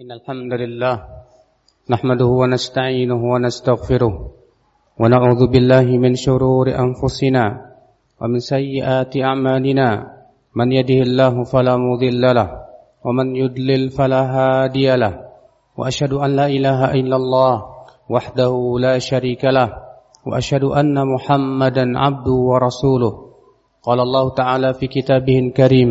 إن الحمد لله نحمده ونستعينه ونستغفره ونعوذ بالله من شرور أنفسنا ومن سيئات أعمالنا من يده الله فلا مضل له ومن يدلل فلا هادي له وأشهد أن لا إله إلا الله وحده لا شريك له وأشهد أن محمدا عبده ورسوله قال الله تعالى في كتابه الكريم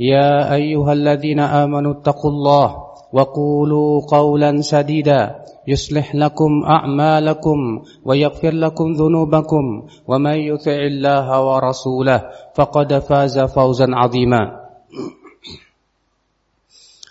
يا أيها الذين آمنوا اتقوا الله وقولوا قولا سديدا يصلح لكم أعمالكم ويغفر لكم ذنوبكم ومن يطع الله ورسوله فقد فاز فوزا عظيما.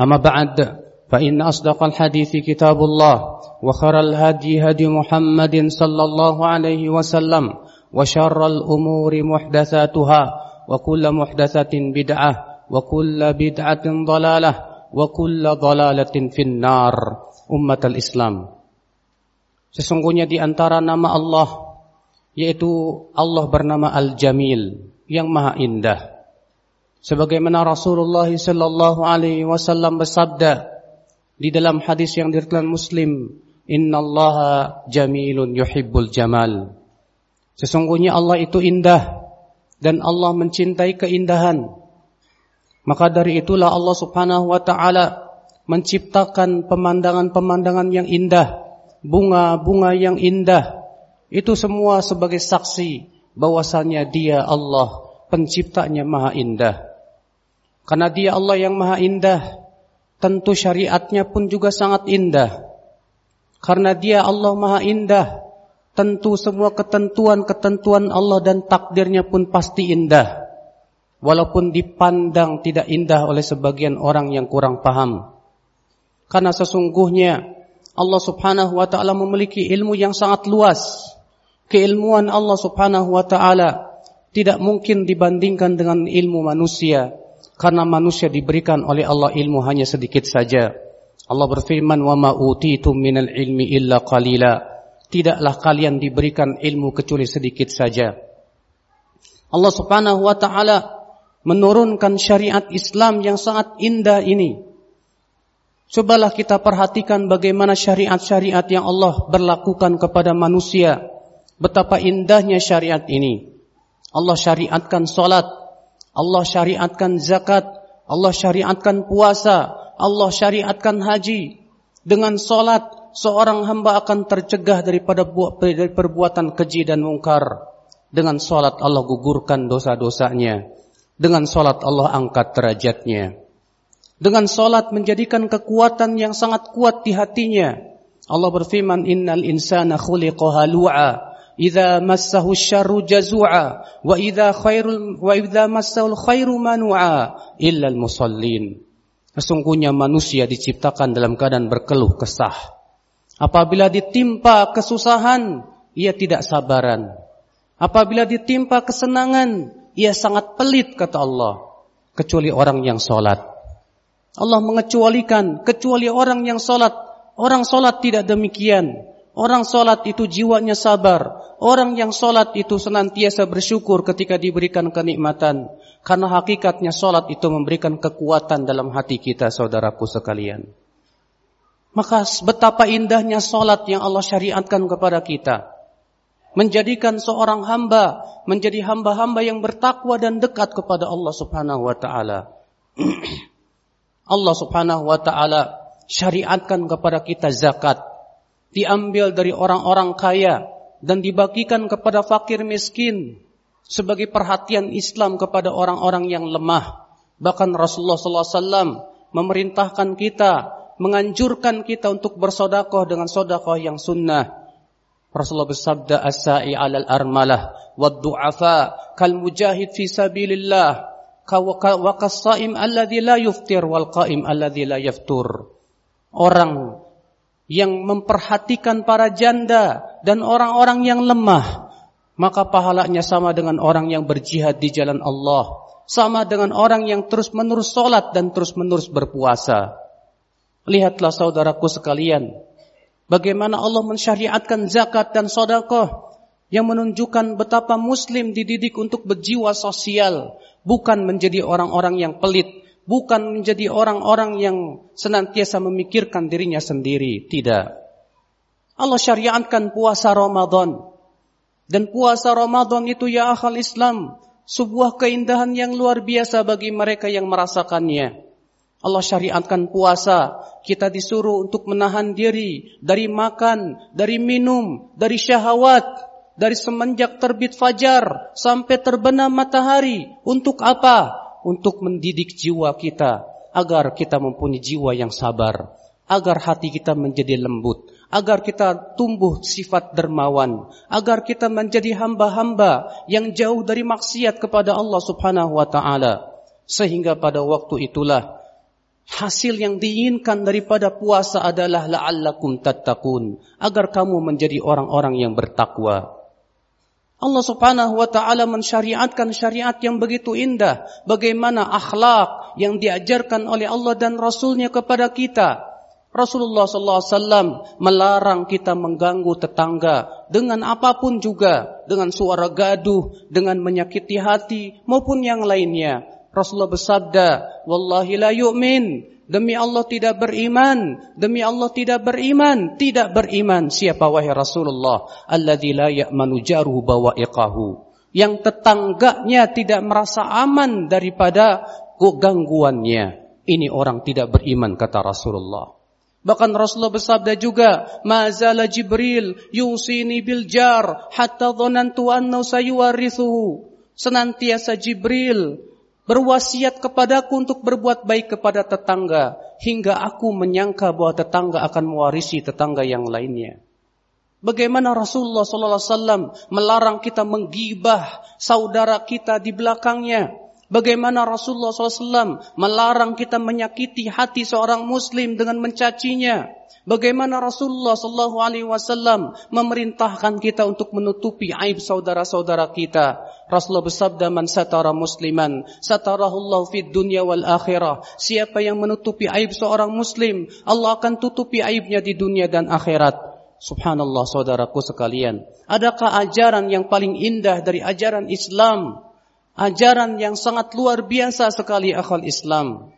أما بعد فإن أصدق الحديث كتاب الله وخر الهدي هدي محمد صلى الله عليه وسلم وشر الأمور محدثاتها وكل محدثة بدعة وكل بدعة ضلالة وكل ضلالة في النار أمة الإسلام Sesungguhnya di antara nama Allah yaitu Allah bernama Al-Jamil yang maha indah. Sebagaimana Rasulullah sallallahu alaihi wasallam bersabda di dalam hadis yang diriwayatkan Muslim, "Innallaha jamilun yuhibbul jamal." Sesungguhnya Allah itu indah dan Allah mencintai keindahan. Maka dari itulah Allah Subhanahu wa taala menciptakan pemandangan-pemandangan yang indah, bunga-bunga yang indah. Itu semua sebagai saksi bahwasanya Dia Allah penciptanya maha indah. Karena Dia Allah yang maha indah, tentu syariatnya pun juga sangat indah. Karena Dia Allah maha indah, tentu semua ketentuan-ketentuan Allah dan takdirnya pun pasti indah walaupun dipandang tidak indah oleh sebagian orang yang kurang paham. Karena sesungguhnya Allah Subhanahu wa taala memiliki ilmu yang sangat luas. Keilmuan Allah Subhanahu wa taala tidak mungkin dibandingkan dengan ilmu manusia karena manusia diberikan oleh Allah ilmu hanya sedikit saja. Allah berfirman, "Wa ma utitum minal ilmi illa qalila." Tidaklah kalian diberikan ilmu kecuali sedikit saja. Allah Subhanahu wa taala menurunkan syariat Islam yang sangat indah ini. Cobalah kita perhatikan bagaimana syariat-syariat yang Allah berlakukan kepada manusia. Betapa indahnya syariat ini. Allah syariatkan solat. Allah syariatkan zakat. Allah syariatkan puasa. Allah syariatkan haji. Dengan solat, seorang hamba akan tercegah daripada dari perbuatan keji dan mungkar. Dengan solat Allah gugurkan dosa-dosanya. Dengan solat Allah angkat derajatnya. Dengan solat menjadikan kekuatan yang sangat kuat di hatinya. Allah berfirman, Innal insana khuliqa halu'a. Iza massahu syarru jazu'a. Wa idza khairul wa idza massahu khairu manu'a. Illa musallin. Sesungguhnya manusia diciptakan dalam keadaan berkeluh kesah. Apabila ditimpa kesusahan, ia tidak sabaran. Apabila ditimpa kesenangan, ia sangat pelit kata Allah kecuali orang yang solat. Allah mengecualikan kecuali orang yang solat. Orang solat tidak demikian. Orang solat itu jiwanya sabar. Orang yang solat itu senantiasa bersyukur ketika diberikan kenikmatan. Karena hakikatnya solat itu memberikan kekuatan dalam hati kita saudaraku sekalian. Maka betapa indahnya solat yang Allah syariatkan kepada kita menjadikan seorang hamba menjadi hamba-hamba yang bertakwa dan dekat kepada Allah Subhanahu wa taala. Allah Subhanahu wa taala syariatkan kepada kita zakat diambil dari orang-orang kaya dan dibagikan kepada fakir miskin sebagai perhatian Islam kepada orang-orang yang lemah. Bahkan Rasulullah SAW memerintahkan kita, menganjurkan kita untuk bersodakoh dengan sodakoh yang sunnah. Rasulullah bersabda as-sa'i 'alal armalah wad du'afa kal mujahid fi sabilillah wa kas-sha'im alladhi la yuftir wal qa'im alladhi la yaftur. orang yang memperhatikan para janda dan orang-orang yang lemah, maka pahalanya sama dengan orang yang berjihad di jalan Allah, sama dengan orang yang terus-menerus sholat dan terus-menerus berpuasa. Lihatlah saudaraku sekalian, bagaimana Allah mensyariatkan zakat dan sodakoh yang menunjukkan betapa muslim dididik untuk berjiwa sosial, bukan menjadi orang-orang yang pelit, bukan menjadi orang-orang yang senantiasa memikirkan dirinya sendiri. Tidak. Allah syariatkan puasa Ramadan. Dan puasa Ramadan itu ya akal Islam. Sebuah keindahan yang luar biasa bagi mereka yang merasakannya. Allah syariatkan puasa. Kita disuruh untuk menahan diri dari makan, dari minum, dari syahwat. Dari semenjak terbit fajar sampai terbenam matahari. Untuk apa? untuk mendidik jiwa kita agar kita mempunyai jiwa yang sabar, agar hati kita menjadi lembut, agar kita tumbuh sifat dermawan, agar kita menjadi hamba-hamba yang jauh dari maksiat kepada Allah Subhanahu wa taala. Sehingga pada waktu itulah hasil yang diinginkan daripada puasa adalah la'allakum tattaqun, agar kamu menjadi orang-orang yang bertakwa. Allah subhanahu wa ta'ala mensyariatkan syariat yang begitu indah. Bagaimana akhlak yang diajarkan oleh Allah dan Rasulnya kepada kita. Rasulullah SAW melarang kita mengganggu tetangga dengan apa pun juga. Dengan suara gaduh, dengan menyakiti hati maupun yang lainnya. Rasulullah bersabda, Wallahi la yu'min Demi Allah tidak beriman, demi Allah tidak beriman, tidak beriman. Siapa wahai Rasulullah? Alladzi la ya'manu jaruhu bawa'iqahu. Yang tetangganya tidak merasa aman daripada gangguannya. Ini orang tidak beriman kata Rasulullah. Bahkan Rasulullah bersabda juga, "Mazala Jibril yusini bil jar hatta dhanantu annahu sayuwarithuhu." Senantiasa Jibril berwasiat kepadaku untuk berbuat baik kepada tetangga hingga aku menyangka bahwa tetangga akan mewarisi tetangga yang lainnya. Bagaimana Rasulullah wasallam melarang kita menggibah saudara kita di belakangnya? Bagaimana Rasulullah SAW melarang kita menyakiti hati seorang Muslim dengan mencacinya? Bagaimana Rasulullah Wasallam memerintahkan kita untuk menutupi aib saudara-saudara kita? Rasulullah bersabda, "Man satara musliman, satarahullahu fid dunya wal akhirah." Siapa yang menutupi aib seorang muslim, Allah akan tutupi aibnya di dunia dan akhirat. Subhanallah saudaraku sekalian. Adakah ajaran yang paling indah dari ajaran Islam? Ajaran yang sangat luar biasa sekali akal Islam.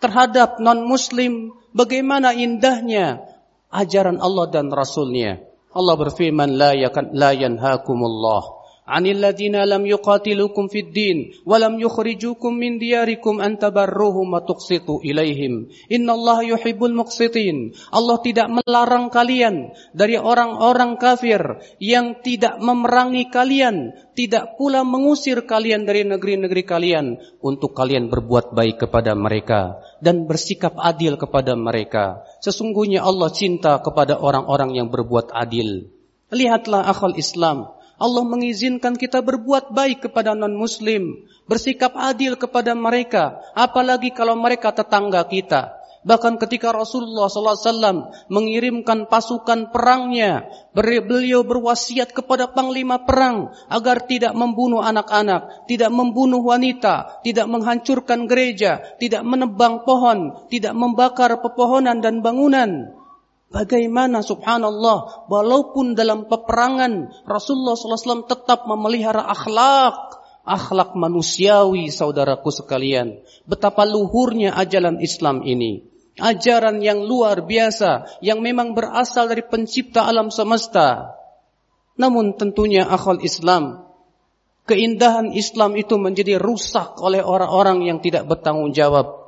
Terhadap non-muslim, bagaimana indahnya ajaran Allah dan Rasulnya. Allah berfirman, La, yakan, la yanhakumullah عن الذين لم يقاتلوكم في الدين ولم يخرجوكم من دياركم أن تبروهم وتقسطوا إليهم إن الله يحب المقسطين الله Allah tidak melarang kalian dari orang-orang kafir yang tidak memerangi kalian tidak pula mengusir kalian dari negeri-negeri kalian untuk kalian berbuat baik kepada mereka dan bersikap adil kepada mereka. Sesungguhnya Allah cinta kepada orang-orang yang berbuat adil. Lihatlah akal Islam. Allah mengizinkan kita berbuat baik kepada non-muslim, bersikap adil kepada mereka, apalagi kalau mereka tetangga kita. Bahkan ketika Rasulullah SAW mengirimkan pasukan perangnya, beliau berwasiat kepada panglima perang agar tidak membunuh anak-anak, tidak membunuh wanita, tidak menghancurkan gereja, tidak menebang pohon, tidak membakar pepohonan dan bangunan. Bagaimana subhanallah walaupun dalam peperangan Rasulullah SAW tetap memelihara akhlak akhlak manusiawi saudaraku sekalian. Betapa luhurnya ajaran Islam ini. Ajaran yang luar biasa yang memang berasal dari pencipta alam semesta. Namun tentunya akal Islam keindahan Islam itu menjadi rusak oleh orang-orang yang tidak bertanggung jawab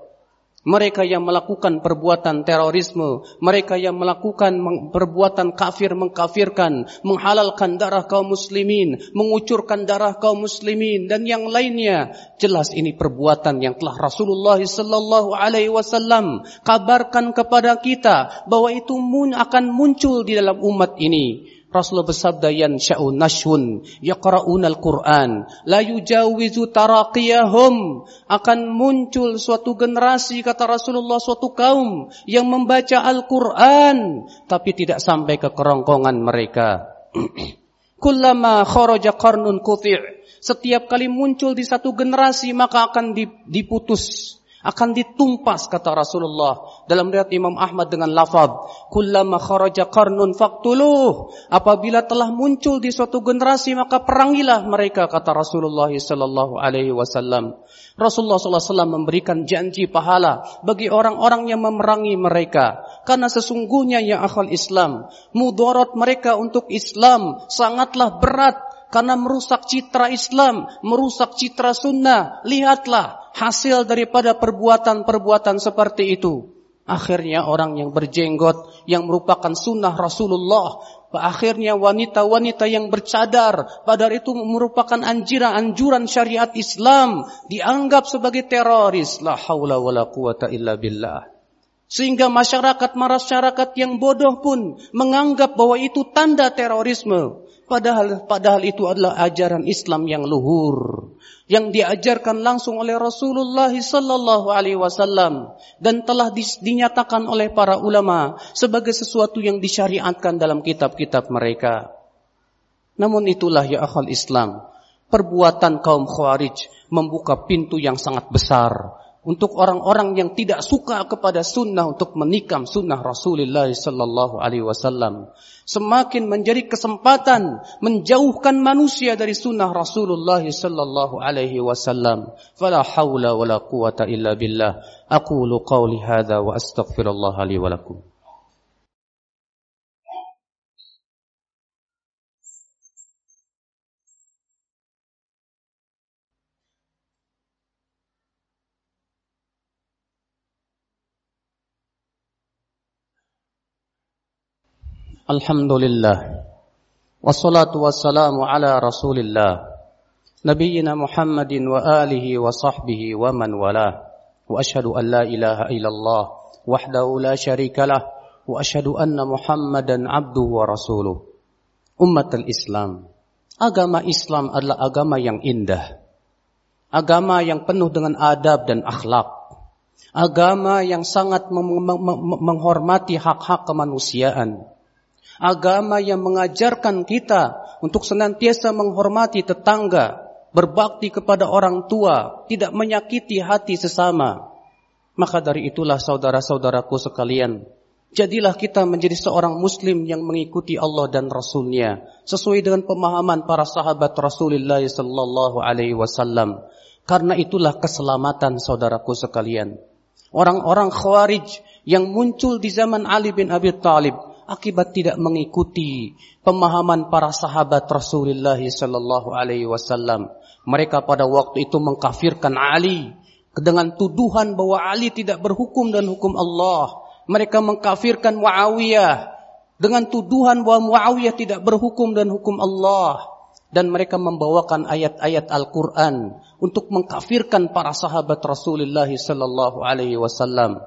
mereka yang melakukan perbuatan terorisme, mereka yang melakukan perbuatan kafir mengkafirkan, menghalalkan darah kaum muslimin, mengucurkan darah kaum muslimin dan yang lainnya. Jelas ini perbuatan yang telah Rasulullah sallallahu alaihi wasallam kabarkan kepada kita bahwa itu akan muncul di dalam umat ini. Rasulullah bersabda yansha'u nashun yaqra'unal Qur'an la yujawizu taraqiyahum. Akan muncul suatu generasi kata Rasulullah suatu kaum yang membaca Al-Qur'an tapi tidak sampai ke kerongkongan mereka. Kullama kharaja qarnun quti' setiap kali muncul di satu generasi maka akan diputus akan ditumpas kata Rasulullah dalam riwayat Imam Ahmad dengan lafaz kullama kharaja qarnun faqtuluh. Apabila telah muncul di suatu generasi maka perangilah mereka kata Rasulullah sallallahu alaihi wasallam. Rasulullah SAW memberikan janji pahala bagi orang-orang yang memerangi mereka. Karena sesungguhnya ya akal Islam, mudarat mereka untuk Islam sangatlah berat karena merusak citra Islam, merusak citra sunnah. Lihatlah hasil daripada perbuatan-perbuatan seperti itu. Akhirnya orang yang berjenggot yang merupakan sunnah Rasulullah. Akhirnya wanita-wanita yang bercadar. Padahal itu merupakan anjuran-anjuran syariat Islam. Dianggap sebagai teroris. La hawla wa la quwata illa billah. Sehingga masyarakat-masyarakat yang bodoh pun menganggap bahwa itu tanda terorisme. Padahal padahal itu adalah ajaran Islam yang luhur yang diajarkan langsung oleh Rasulullah sallallahu alaihi wasallam dan telah dinyatakan oleh para ulama sebagai sesuatu yang disyariatkan dalam kitab-kitab mereka. Namun itulah ya akhal Islam, perbuatan kaum Khawarij membuka pintu yang sangat besar untuk orang-orang yang tidak suka kepada sunnah untuk menikam sunnah Rasulullah sallallahu alaihi wasallam. Semakin menjadi kesempatan menjauhkan manusia dari sunnah Rasulullah sallallahu alaihi wasallam. Fala haula wala quwata illa billah. Aqulu qawli hadza wa astaghfirullah li wa lakum Alhamdulillah. Wassalatu wassalamu ala rasulillah. Nabiina Muhammadin wa alihi wa sahbihi wa man wala Wa illallah Wahdahu la sharika anna Muhammadan abduhu wa rasuluh. Umat Islam. Agama Islam adalah agama yang indah. Agama yang penuh dengan adab dan akhlak. Agama yang sangat menghormati hak-hak kemanusiaan agama yang mengajarkan kita untuk senantiasa menghormati tetangga, berbakti kepada orang tua, tidak menyakiti hati sesama. Maka dari itulah saudara-saudaraku sekalian, jadilah kita menjadi seorang muslim yang mengikuti Allah dan Rasulnya sesuai dengan pemahaman para sahabat Rasulullah sallallahu alaihi wasallam. Karena itulah keselamatan saudaraku sekalian. Orang-orang khawarij yang muncul di zaman Ali bin Abi Thalib akibat tidak mengikuti pemahaman para sahabat Rasulullah sallallahu alaihi wasallam. Mereka pada waktu itu mengkafirkan Ali dengan tuduhan bahwa Ali tidak berhukum dan hukum Allah. Mereka mengkafirkan Muawiyah dengan tuduhan bahwa Muawiyah tidak berhukum dan hukum Allah dan mereka membawakan ayat-ayat Al-Qur'an untuk mengkafirkan para sahabat Rasulullah sallallahu alaihi wasallam.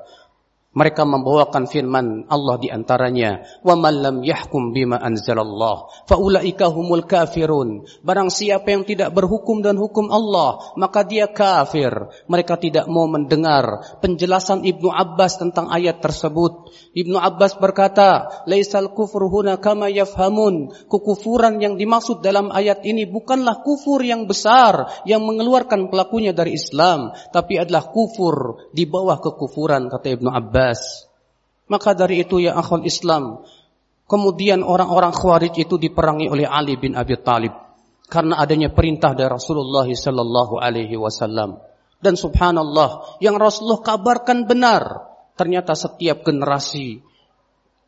Mereka membawakan firman Allah di antaranya, "Wa man lam yahkum bima anzalallah, faulaika humul kafirun." Barang siapa yang tidak berhukum dan hukum Allah, maka dia kafir. Mereka tidak mau mendengar penjelasan Ibnu Abbas tentang ayat tersebut. Ibnu Abbas berkata, "Laisal kufru huna kama yafhamun." Kekufuran yang dimaksud dalam ayat ini bukanlah kufur yang besar yang mengeluarkan pelakunya dari Islam, tapi adalah kufur di bawah kekufuran kata Ibnu Abbas. Maka dari itu ya akhul Islam, kemudian orang-orang Khawarij itu diperangi oleh Ali bin Abi Talib karena adanya perintah dari Rasulullah sallallahu alaihi wasallam. Dan subhanallah, yang Rasulullah kabarkan benar. Ternyata setiap generasi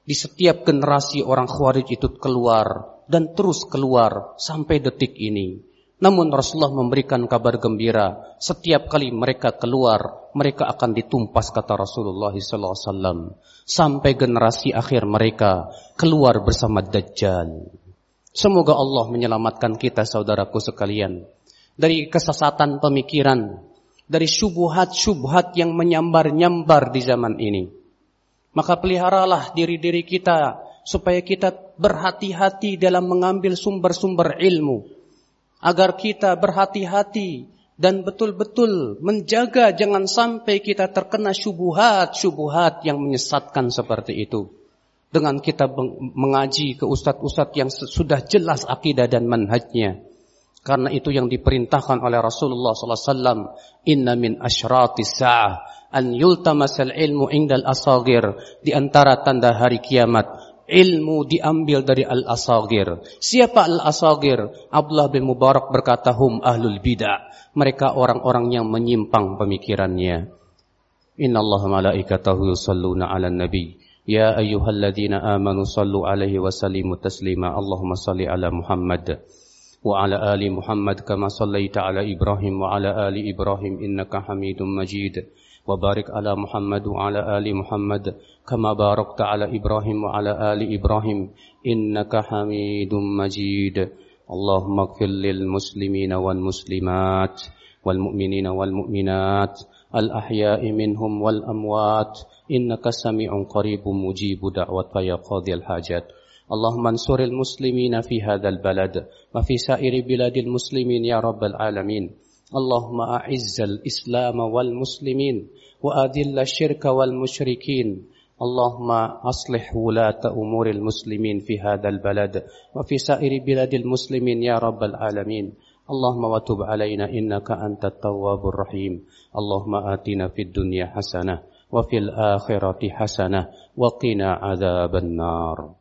di setiap generasi orang Khawarij itu keluar dan terus keluar sampai detik ini. Namun Rasulullah memberikan kabar gembira, setiap kali mereka keluar, mereka akan ditumpas kata Rasulullah SAW. Sampai generasi akhir mereka keluar bersama Dajjal. Semoga Allah menyelamatkan kita saudaraku sekalian. Dari kesesatan pemikiran, dari syubhat-syubhat yang menyambar-nyambar di zaman ini. Maka peliharalah diri-diri kita supaya kita berhati-hati dalam mengambil sumber-sumber ilmu. Agar kita berhati-hati dan betul-betul menjaga jangan sampai kita terkena syubuhat-syubuhat yang menyesatkan seperti itu. Dengan kita mengaji ke ustadz-ustadz yang sudah jelas akidah dan manhajnya. Karena itu yang diperintahkan oleh Rasulullah SAW. Inna min asyrati sa'ah an yultamasal ilmu indal asagir. Di antara tanda hari kiamat ilmu diambil dari al-asagir. Siapa al-asagir? Abdullah bin Mubarak berkata, hum ahlul bidah. Mereka orang-orang yang menyimpang pemikirannya. Inna Allah malaikatahu yusalluna ala nabi. Ya ayyuhalladzina amanu sallu alaihi wa sallimu taslima. Allahumma salli ala Muhammad. Wa ala ali Muhammad kama sallaita ala Ibrahim wa ala ali Ibrahim innaka hamidun majid. وبارك على محمد وعلى آل محمد كما باركت على إبراهيم وعلى آل إبراهيم. إنك حميد مجيد. اللهم اغفر للمسلمين والمسلمات والمؤمنين والمؤمنات الأحياء منهم والأموات. إنك سميع قريب مجيب دعوة يا قاضي الحاجات. اللهم انصر المسلمين في هذا البلد وفي سائر بلاد المسلمين يا رب العالمين. اللهم أعز الإسلام والمسلمين وأذل الشرك والمشركين. اللهم أصلح ولاة أمور المسلمين في هذا البلد وفي سائر بلاد المسلمين يا رب العالمين. اللهم وتب علينا إنك أنت التواب الرحيم. اللهم آتنا في الدنيا حسنة وفي الآخرة حسنة وقنا عذاب النار.